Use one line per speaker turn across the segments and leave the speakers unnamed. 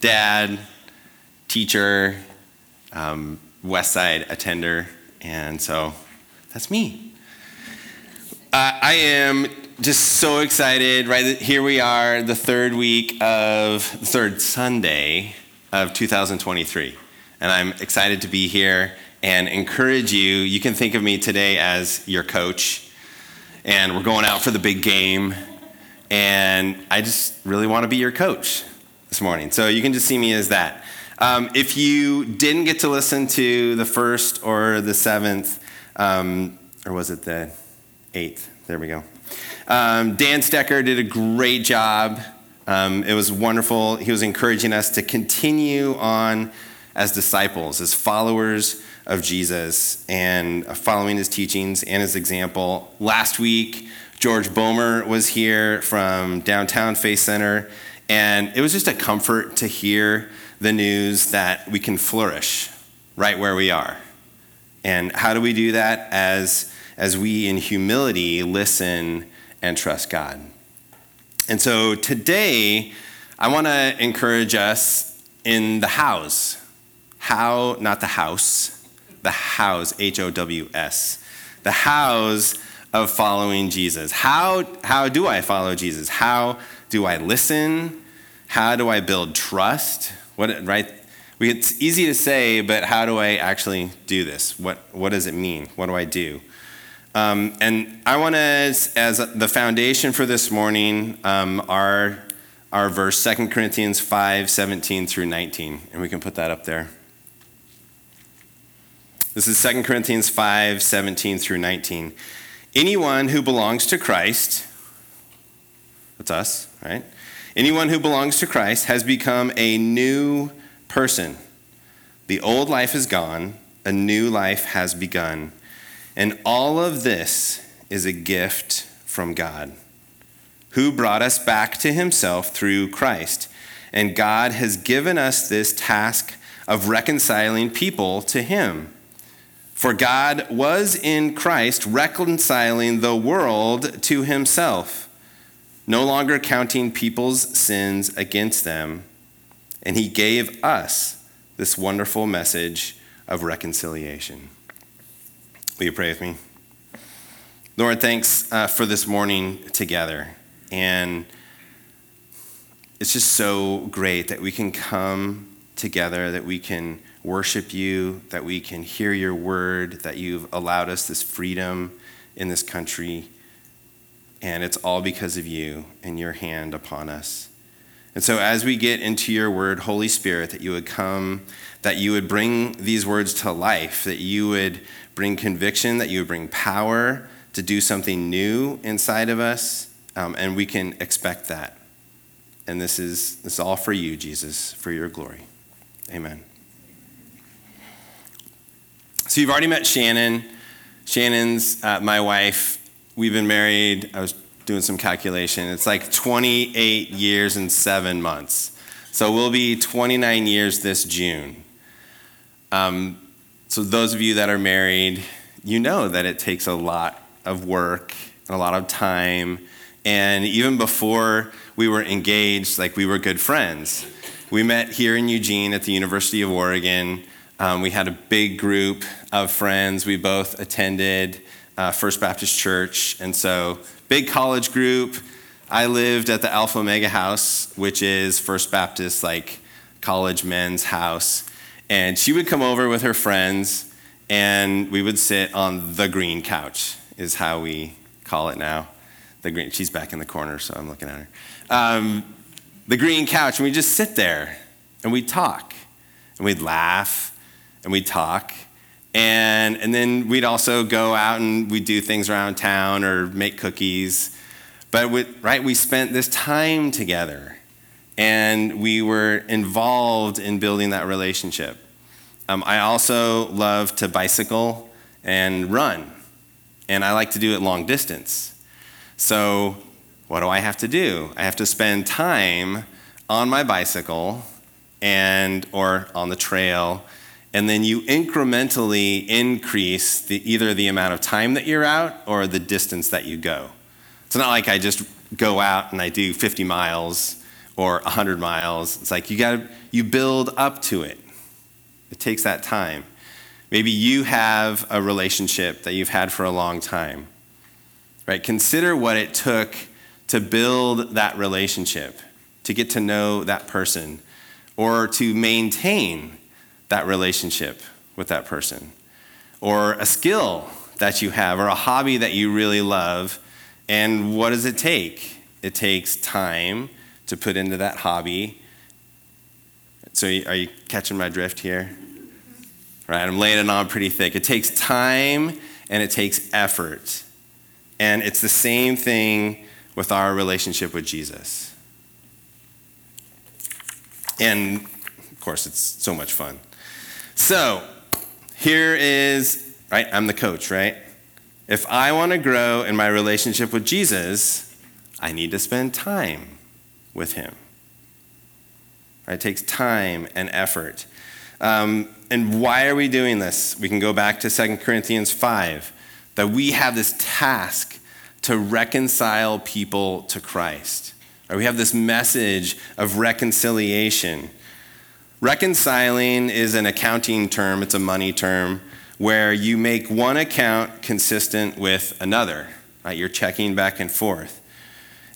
dad, teacher, um, West Side attender, and so that's me. Uh, I am just so excited, right? Here we are, the third week of, the third Sunday of 2023. And I'm excited to be here and encourage you. You can think of me today as your coach, and we're going out for the big game. And I just really want to be your coach this morning. So you can just see me as that. Um, if you didn't get to listen to the first or the seventh, um, or was it the eighth? There we go. Um, Dan Stecker did a great job. Um, it was wonderful. He was encouraging us to continue on as disciples, as followers of Jesus, and following his teachings and his example. Last week, George Bomer was here from Downtown Faith Center, and it was just a comfort to hear the news that we can flourish right where we are. And how do we do that? As, as we, in humility, listen and trust God. And so today, I want to encourage us in the hows. How, not the house, the hows, H O W S. The hows of following Jesus. How, how do I follow Jesus? How do I listen? How do I build trust? What, right? It's easy to say, but how do I actually do this? What, what does it mean? What do I do? Um, and I want to, as, as, the foundation for this morning, um, our, our verse, 2 Corinthians 5 17 through 19. And we can put that up there. This is 2 Corinthians 5 17 through 19. Anyone who belongs to Christ, that's us, right? Anyone who belongs to Christ has become a new person. The old life is gone, a new life has begun. And all of this is a gift from God, who brought us back to himself through Christ. And God has given us this task of reconciling people to him. For God was in Christ reconciling the world to himself no longer counting people's sins against them. And he gave us this wonderful message of reconciliation. Will you pray with me? Lord, thanks uh, for this morning together. And it's just so great that we can come together, that we can worship you, that we can hear your word, that you've allowed us this freedom in this country. And it's all because of you and your hand upon us. And so, as we get into your word, Holy Spirit, that you would come, that you would bring these words to life, that you would bring conviction, that you would bring power to do something new inside of us, um, and we can expect that. And this is, this is all for you, Jesus, for your glory. Amen. So, you've already met Shannon. Shannon's uh, my wife. We've been married, I was doing some calculation, it's like 28 years and seven months. So we'll be 29 years this June. Um, so, those of you that are married, you know that it takes a lot of work and a lot of time. And even before we were engaged, like we were good friends. We met here in Eugene at the University of Oregon. Um, we had a big group of friends. We both attended uh, First Baptist Church. And so, big college group. I lived at the Alpha Omega House, which is First Baptist, like college men's house. And she would come over with her friends, and we would sit on the green couch, is how we call it now. The green, she's back in the corner, so I'm looking at her. Um, the green couch, and we just sit there and we'd talk, and we'd laugh, and we'd talk. And, and then we'd also go out and we'd do things around town or make cookies. But we, right, we spent this time together. and we were involved in building that relationship. Um, I also love to bicycle and run, and I like to do it long distance. So, what do I have to do? I have to spend time on my bicycle and or on the trail and then you incrementally increase the, either the amount of time that you're out or the distance that you go. It's not like I just go out and I do 50 miles or 100 miles. It's like you got you build up to it. It takes that time. Maybe you have a relationship that you've had for a long time. Right? Consider what it took to build that relationship, to get to know that person, or to maintain that relationship with that person, or a skill that you have, or a hobby that you really love. And what does it take? It takes time to put into that hobby. So, are you catching my drift here? Right, I'm laying it on pretty thick. It takes time and it takes effort. And it's the same thing with our relationship with Jesus. And of course, it's so much fun. So, here is, right, I'm the coach, right? If I want to grow in my relationship with Jesus, I need to spend time with him. It takes time and effort. Um, and why are we doing this? We can go back to 2 Corinthians 5 that we have this task to reconcile people to Christ. Right? We have this message of reconciliation. Reconciling is an accounting term, it's a money term, where you make one account consistent with another. Right? You're checking back and forth.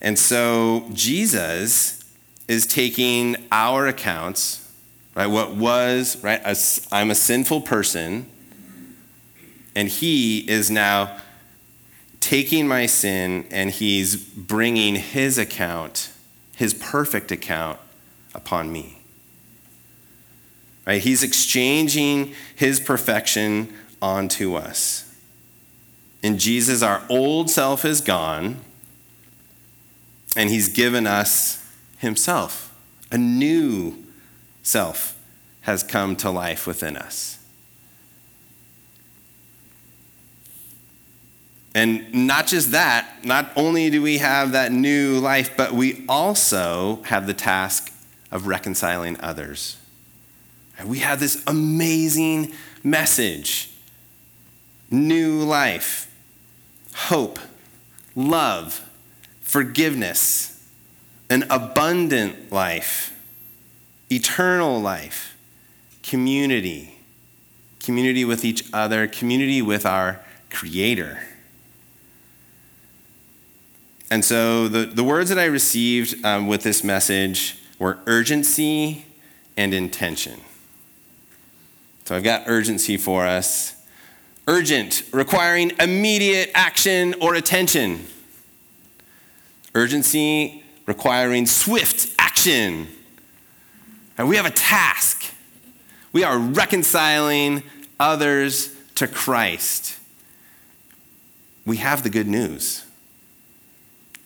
And so Jesus is taking our accounts, right? What was, right? I'm a sinful person, and he is now taking my sin and he's bringing his account, his perfect account, upon me. Right? He's exchanging his perfection onto us. In Jesus, our old self is gone, and he's given us himself. A new self has come to life within us. And not just that, not only do we have that new life, but we also have the task of reconciling others. We have this amazing message new life, hope, love, forgiveness, an abundant life, eternal life, community, community with each other, community with our Creator. And so the, the words that I received um, with this message were urgency and intention. So I've got urgency for us. Urgent, requiring immediate action or attention. Urgency, requiring swift action. And we have a task. We are reconciling others to Christ. We have the good news,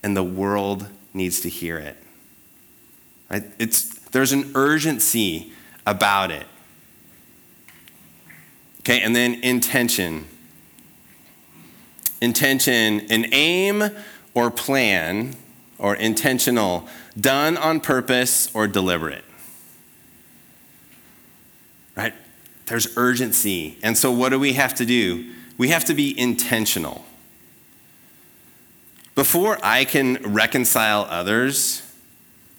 and the world needs to hear it. It's, there's an urgency about it. Okay, and then intention. Intention, an aim or plan or intentional, done on purpose or deliberate. Right? There's urgency. And so, what do we have to do? We have to be intentional. Before I can reconcile others,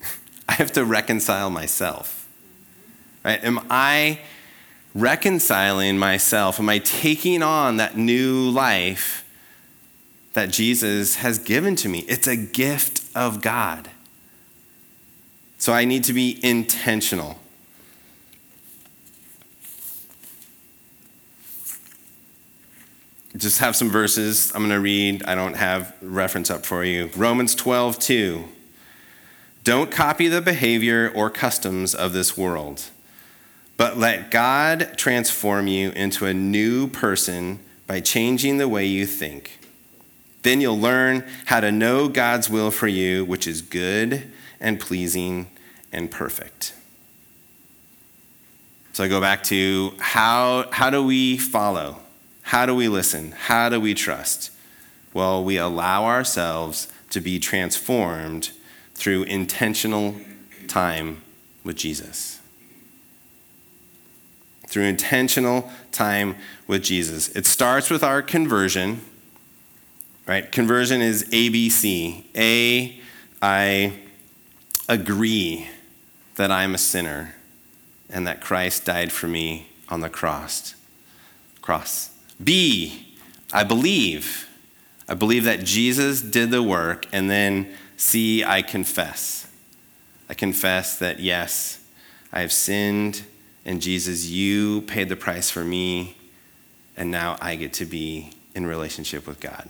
I have to reconcile myself. Right? Am I reconciling myself? Am I taking on that new life that Jesus has given to me? It's a gift of God. So I need to be intentional. Just have some verses I'm going to read. I don't have reference up for you. Romans 12, 2. Don't copy the behavior or customs of this world but let God transform you into a new person by changing the way you think. Then you'll learn how to know God's will for you, which is good and pleasing and perfect. So I go back to how, how do we follow? How do we listen? How do we trust? Well, we allow ourselves to be transformed through intentional time with Jesus. Through intentional time with Jesus. It starts with our conversion, right? Conversion is ABC. A, I agree that I'm a sinner and that Christ died for me on the cross. Cross. B, I believe. I believe that Jesus did the work. And then C, I confess. I confess that yes, I have sinned, and Jesus, you paid the price for me, and now I get to be in relationship with God.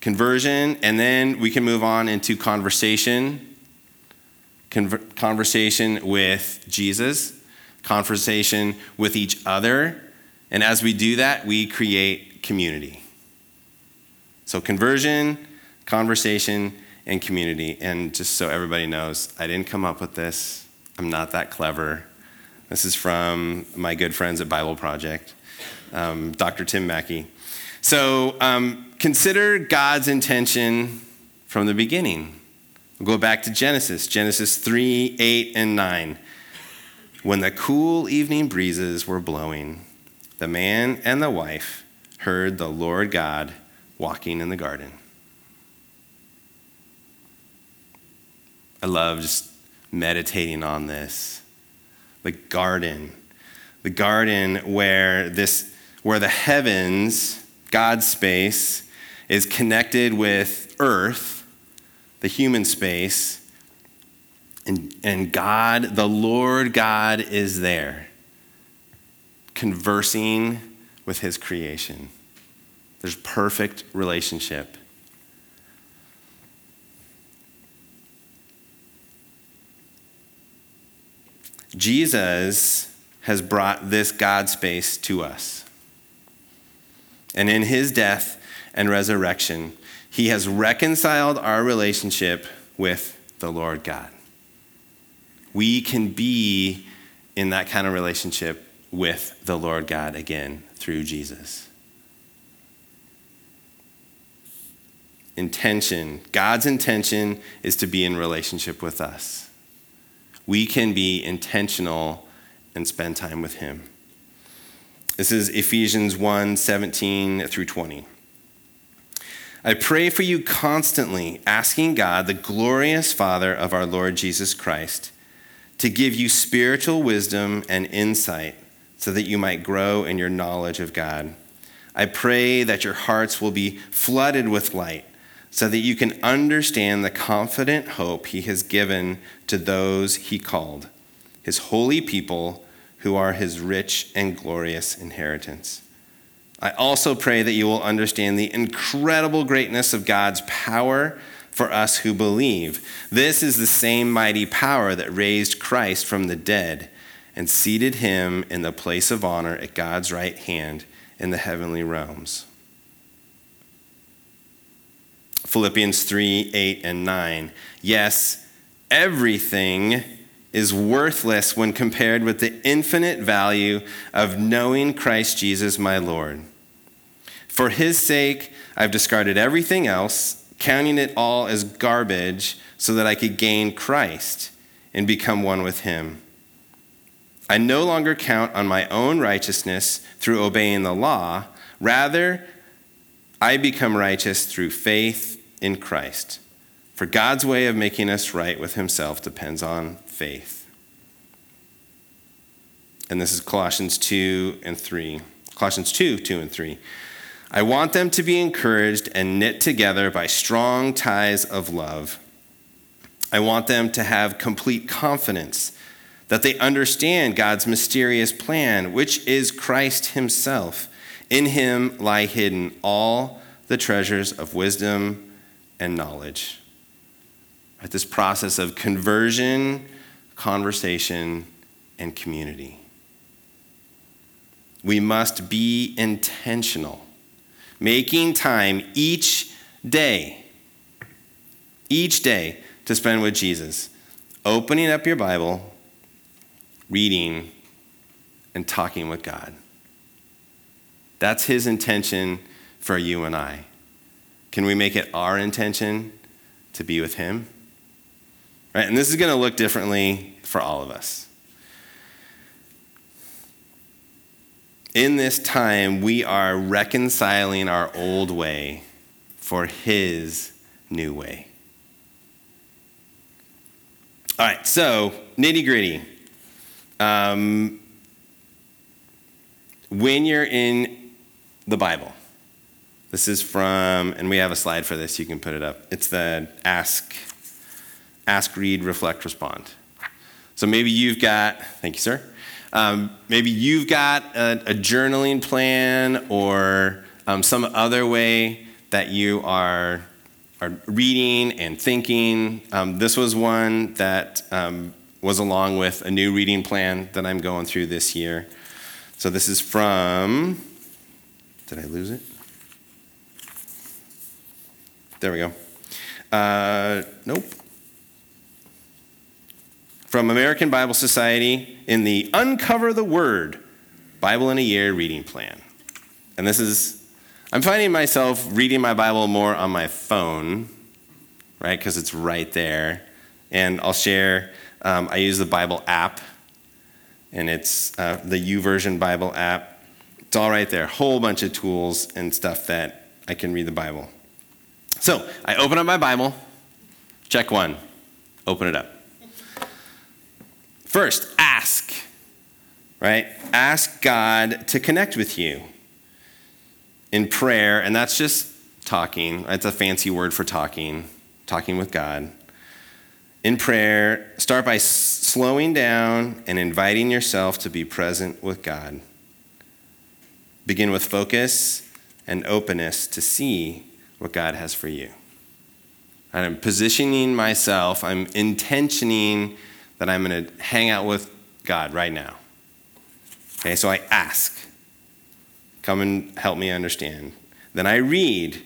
Conversion, and then we can move on into conversation Conver- conversation with Jesus, conversation with each other. And as we do that, we create community. So, conversion, conversation, and community. And just so everybody knows, I didn't come up with this. I'm not that clever. This is from my good friends at Bible Project, um, Dr. Tim Mackie. So, um, consider God's intention from the beginning. We'll go back to Genesis, Genesis 3, 8, and 9. When the cool evening breezes were blowing, the man and the wife heard the Lord God walking in the garden. I love just meditating on this. The garden. The garden where this where the heavens, God's space, is connected with earth the human space, and, and God, the Lord God, is there, conversing with his creation. There's perfect relationship. Jesus has brought this God space to us. And in his death and resurrection, he has reconciled our relationship with the Lord God. We can be in that kind of relationship with the Lord God again through Jesus. Intention, God's intention is to be in relationship with us. We can be intentional and spend time with Him. This is Ephesians 1 17 through 20. I pray for you constantly, asking God, the glorious Father of our Lord Jesus Christ, to give you spiritual wisdom and insight so that you might grow in your knowledge of God. I pray that your hearts will be flooded with light so that you can understand the confident hope he has given to those he called, his holy people who are his rich and glorious inheritance. I also pray that you will understand the incredible greatness of God's power for us who believe. This is the same mighty power that raised Christ from the dead and seated him in the place of honor at God's right hand in the heavenly realms. Philippians 3 8 and 9. Yes, everything is worthless when compared with the infinite value of knowing Christ Jesus my Lord. For his sake, I've discarded everything else, counting it all as garbage, so that I could gain Christ and become one with him. I no longer count on my own righteousness through obeying the law. Rather, I become righteous through faith in Christ. For God's way of making us right with himself depends on faith. And this is Colossians 2 and 3. Colossians 2, 2 and 3. I want them to be encouraged and knit together by strong ties of love. I want them to have complete confidence that they understand God's mysterious plan, which is Christ Himself. In Him lie hidden all the treasures of wisdom and knowledge. At this process of conversion, conversation, and community. We must be intentional, making time each day, each day to spend with Jesus. opening up your Bible, reading, and talking with God. That's his intention for you and I. Can we make it our intention to be with him? Right? And this is going to look differently for all of us. In this time, we are reconciling our old way for his new way. All right, so nitty gritty. Um, when you're in the Bible, this is from, and we have a slide for this, you can put it up. It's the ask, ask, read, reflect, respond. So maybe you've got, thank you, sir. Um, maybe you've got a, a journaling plan or um, some other way that you are, are reading and thinking. Um, this was one that um, was along with a new reading plan that I'm going through this year. So this is from, did I lose it? There we go. Uh, nope. From American Bible Society in the Uncover the Word Bible in a Year reading plan. And this is, I'm finding myself reading my Bible more on my phone, right? Because it's right there. And I'll share, um, I use the Bible app, and it's uh, the YouVersion Bible app. It's all right there. Whole bunch of tools and stuff that I can read the Bible. So I open up my Bible, check one, open it up. First, ask, right? Ask God to connect with you in prayer, and that's just talking. It's a fancy word for talking, talking with God. In prayer, start by slowing down and inviting yourself to be present with God. Begin with focus and openness to see what God has for you. And I'm positioning myself, I'm intentioning that I'm going to hang out with God right now. Okay, so I ask, come and help me understand. Then I read,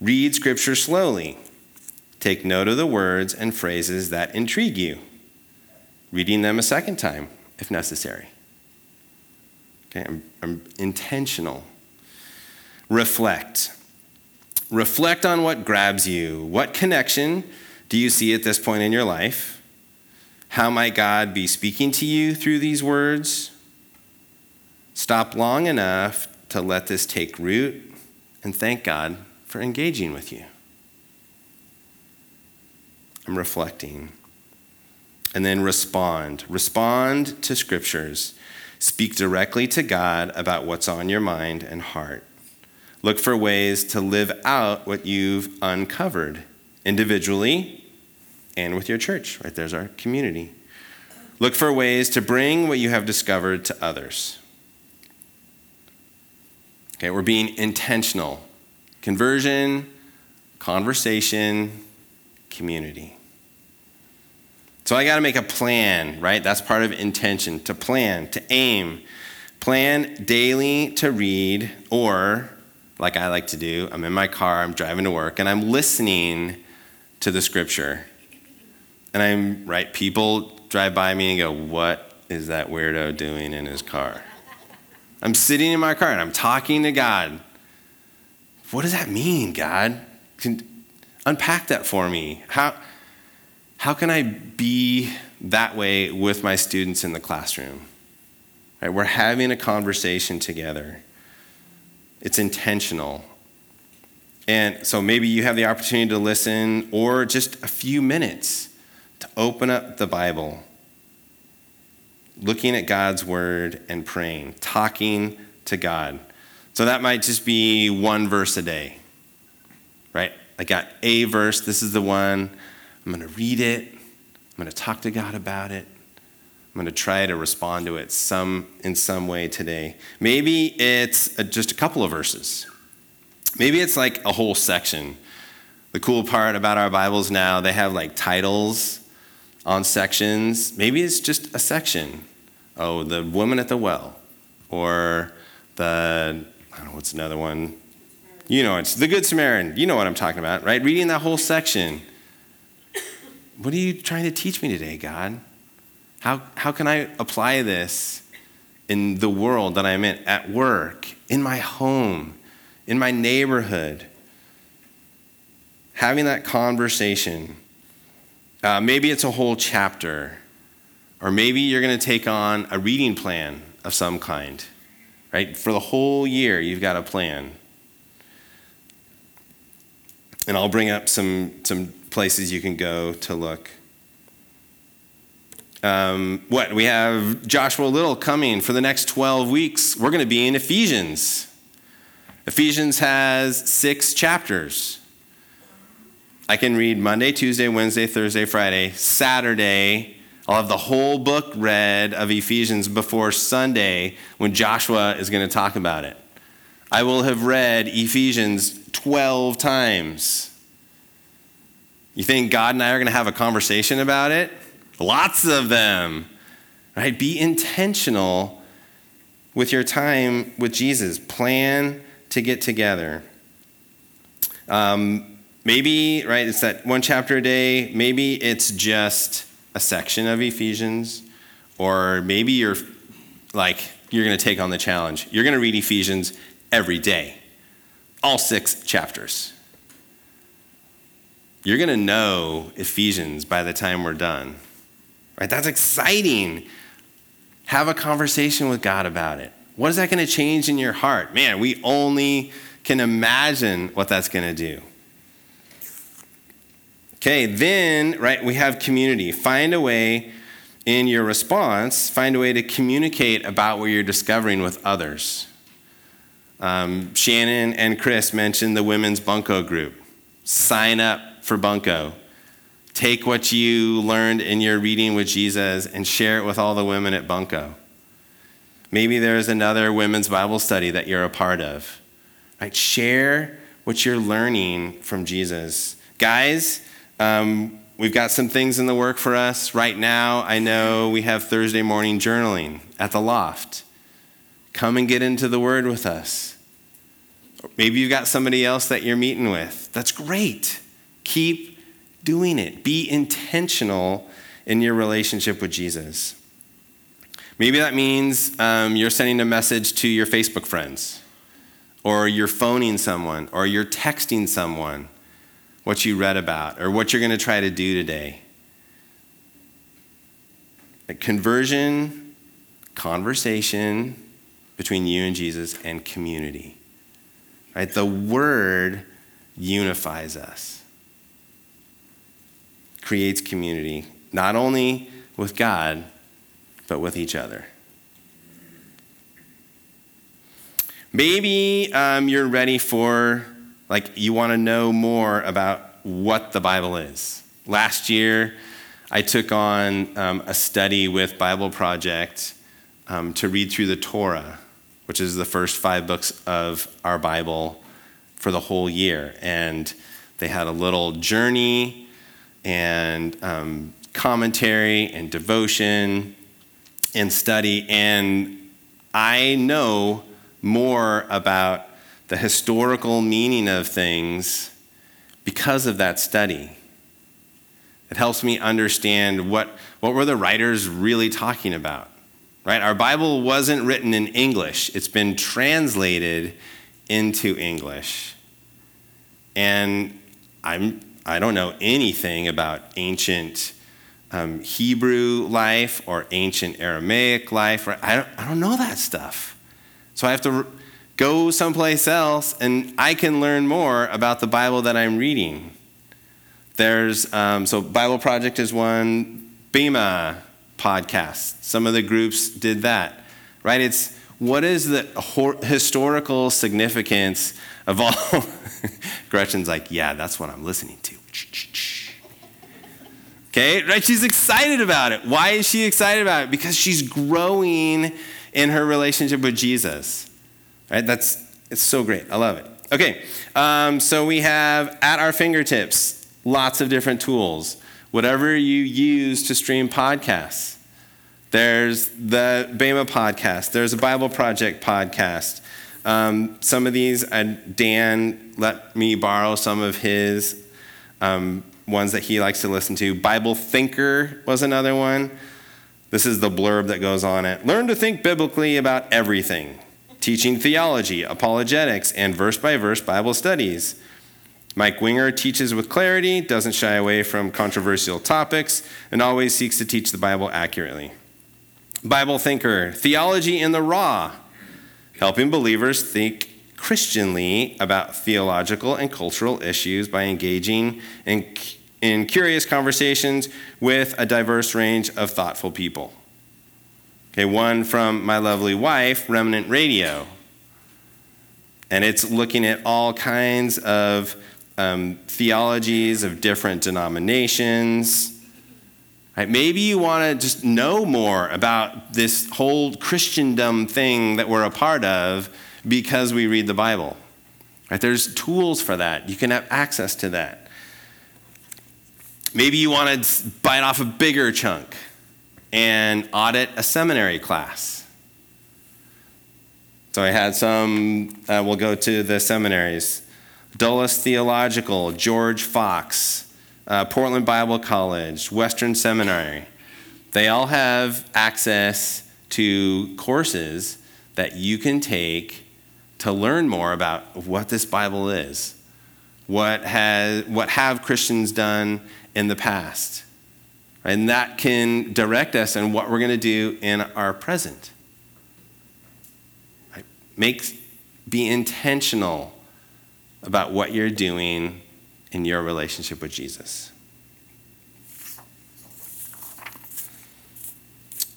read scripture slowly. Take note of the words and phrases that intrigue you, reading them a second time if necessary. Okay, I'm, I'm intentional. Reflect. Reflect on what grabs you. What connection do you see at this point in your life? How might God be speaking to you through these words? Stop long enough to let this take root and thank God for engaging with you. I'm reflecting. And then respond. Respond to scriptures. Speak directly to God about what's on your mind and heart. Look for ways to live out what you've uncovered individually and with your church. Right there's our community. Look for ways to bring what you have discovered to others. Okay, we're being intentional. Conversion, conversation, community. So I got to make a plan, right? That's part of intention to plan, to aim. Plan daily to read or like I like to do. I'm in my car, I'm driving to work, and I'm listening to the scripture. And I'm, right, people drive by me and go, What is that weirdo doing in his car? I'm sitting in my car and I'm talking to God. What does that mean, God? Can, unpack that for me. How, how can I be that way with my students in the classroom? Right, we're having a conversation together it's intentional. And so maybe you have the opportunity to listen or just a few minutes to open up the Bible, looking at God's word and praying, talking to God. So that might just be one verse a day, right? I got a verse. This is the one. I'm going to read it. I'm going to talk to God about it. I'm going to try to respond to it some, in some way today. Maybe it's a, just a couple of verses. Maybe it's like a whole section. The cool part about our Bibles now, they have like titles on sections. Maybe it's just a section. Oh, the woman at the well, or the, I don't know, what's another one? You know, it's the Good Samaritan. You know what I'm talking about, right? Reading that whole section. what are you trying to teach me today, God? How, how can I apply this in the world that I'm in, at work, in my home, in my neighborhood? Having that conversation. Uh, maybe it's a whole chapter, or maybe you're going to take on a reading plan of some kind, right? For the whole year, you've got a plan. And I'll bring up some, some places you can go to look. Um, what? We have Joshua Little coming for the next 12 weeks. We're going to be in Ephesians. Ephesians has six chapters. I can read Monday, Tuesday, Wednesday, Thursday, Friday, Saturday. I'll have the whole book read of Ephesians before Sunday when Joshua is going to talk about it. I will have read Ephesians 12 times. You think God and I are going to have a conversation about it? Lots of them. Right? Be intentional with your time with Jesus. Plan to get together. Um, maybe, right, it's that one chapter a day. Maybe it's just a section of Ephesians. Or maybe you're like, you're going to take on the challenge. You're going to read Ephesians every day, all six chapters. You're going to know Ephesians by the time we're done. Right? That's exciting. Have a conversation with God about it. What is that going to change in your heart? Man, we only can imagine what that's going to do. Okay, then, right, we have community. Find a way in your response, find a way to communicate about what you're discovering with others. Um, Shannon and Chris mentioned the women's bunco group. Sign up for bunco. Take what you learned in your reading with Jesus and share it with all the women at bunco. Maybe there's another women's Bible study that you're a part of. Right? Share what you're learning from Jesus. Guys, um, we've got some things in the work for us. Right now, I know we have Thursday morning journaling at the loft. Come and get into the Word with us. Maybe you've got somebody else that you're meeting with. That's great. Keep doing it. Be intentional in your relationship with Jesus. Maybe that means um, you're sending a message to your Facebook friends, or you're phoning someone, or you're texting someone what you read about, or what you're going to try to do today. A conversion, conversation between you and Jesus, and community. Right? The Word unifies us creates community, not only with God, but with each other. Maybe um, you're ready for, like, you want to know more about what the Bible is. Last year, I took on um, a study with Bible Project um, to read through the Torah, which is the first five books of our Bible for the whole year. And they had a little journey and um, commentary and devotion and study. And I know more about the historical meaning of things because of that study. It helps me understand what, what were the writers really talking about. Right? Our Bible wasn't written in English. It's been translated into English. And I'm I don't know anything about ancient um, Hebrew life or ancient Aramaic life. I, don't, I don't know that stuff. So I have to go someplace else and I can learn more about the Bible that I'm reading. There's, um, so Bible Project is one, Bema podcast. Some of the groups did that, right? It's what is the historical significance of all. Gretchen's like, yeah, that's what I'm listening to. Okay, right? She's excited about it. Why is she excited about it? Because she's growing in her relationship with Jesus. Right? That's it's so great. I love it. Okay, um, so we have at our fingertips lots of different tools. Whatever you use to stream podcasts. There's the Bema podcast. There's a Bible Project podcast. Um, some of these, uh, Dan let me borrow some of his. Um, ones that he likes to listen to. Bible Thinker was another one. This is the blurb that goes on it. Learn to think biblically about everything, teaching theology, apologetics, and verse by verse Bible studies. Mike Winger teaches with clarity, doesn't shy away from controversial topics, and always seeks to teach the Bible accurately. Bible Thinker, Theology in the Raw, helping believers think Christianly about theological and cultural issues by engaging in, in curious conversations with a diverse range of thoughtful people. Okay, one from my lovely wife, Remnant Radio. And it's looking at all kinds of um, theologies of different denominations. Right? Maybe you want to just know more about this whole Christendom thing that we're a part of because we read the Bible. Right? There's tools for that. You can have access to that. Maybe you want to bite off a bigger chunk and audit a seminary class. So I had some, uh, we'll go to the seminaries. Dallas Theological, George Fox, uh, Portland Bible College, Western Seminary. They all have access to courses that you can take to learn more about what this Bible is. What, has, what have Christians done in the past? And that can direct us in what we're going to do in our present. Make, be intentional about what you're doing in your relationship with Jesus.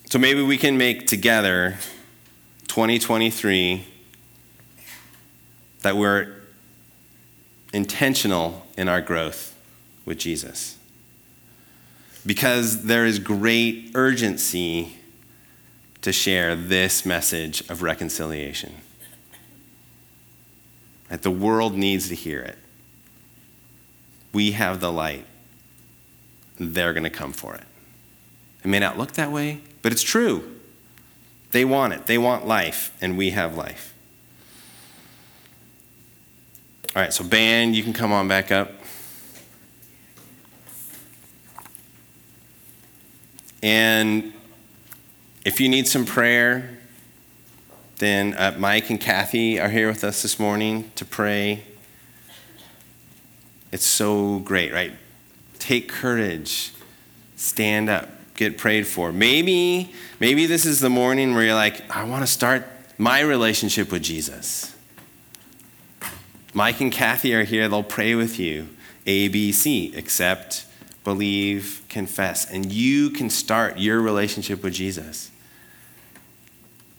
So maybe we can make together 2023 that we're intentional in our growth with Jesus. Because there is great urgency to share this message of reconciliation. That the world needs to hear it. We have the light. They're going to come for it. It may not look that way, but it's true. They want it. They want life, and we have life. All right, so band, you can come on back up. And if you need some prayer, then uh, Mike and Kathy are here with us this morning to pray. It's so great, right? Take courage, stand up, get prayed for. Maybe, maybe this is the morning where you're like, I want to start my relationship with Jesus. Mike and Kathy are here, they'll pray with you. A, B, C, accept, believe, confess. And you can start your relationship with Jesus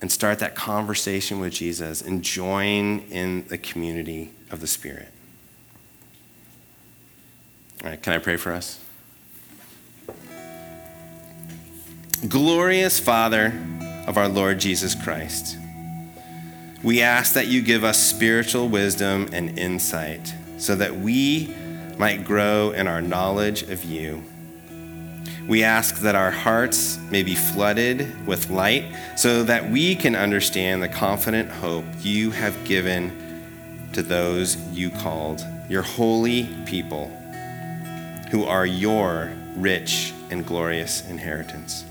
and start that conversation with Jesus and join in the community of the Spirit. Can I pray for us? Glorious Father of our Lord Jesus Christ, we ask that you give us spiritual wisdom and insight so that we might grow in our knowledge of you. We ask that our hearts may be flooded with light so that we can understand the confident hope you have given to those you called, your holy people, who are your rich and glorious inheritance.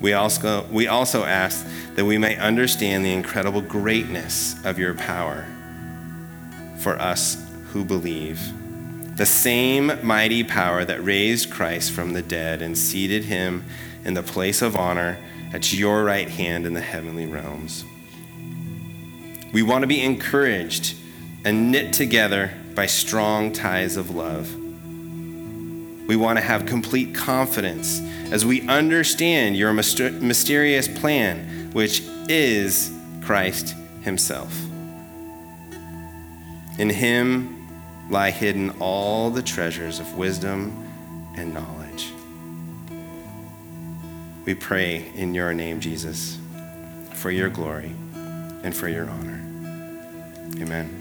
We also, we also ask that we may understand the incredible greatness of your power for us who believe. The same mighty power that raised Christ from the dead and seated him in the place of honor at your right hand in the heavenly realms. We want to be encouraged and knit together by strong ties of love. We want to have complete confidence as we understand your mysterious plan, which is Christ Himself. In Him lie hidden all the treasures of wisdom and knowledge. We pray in your name, Jesus, for your glory and for your honor. Amen.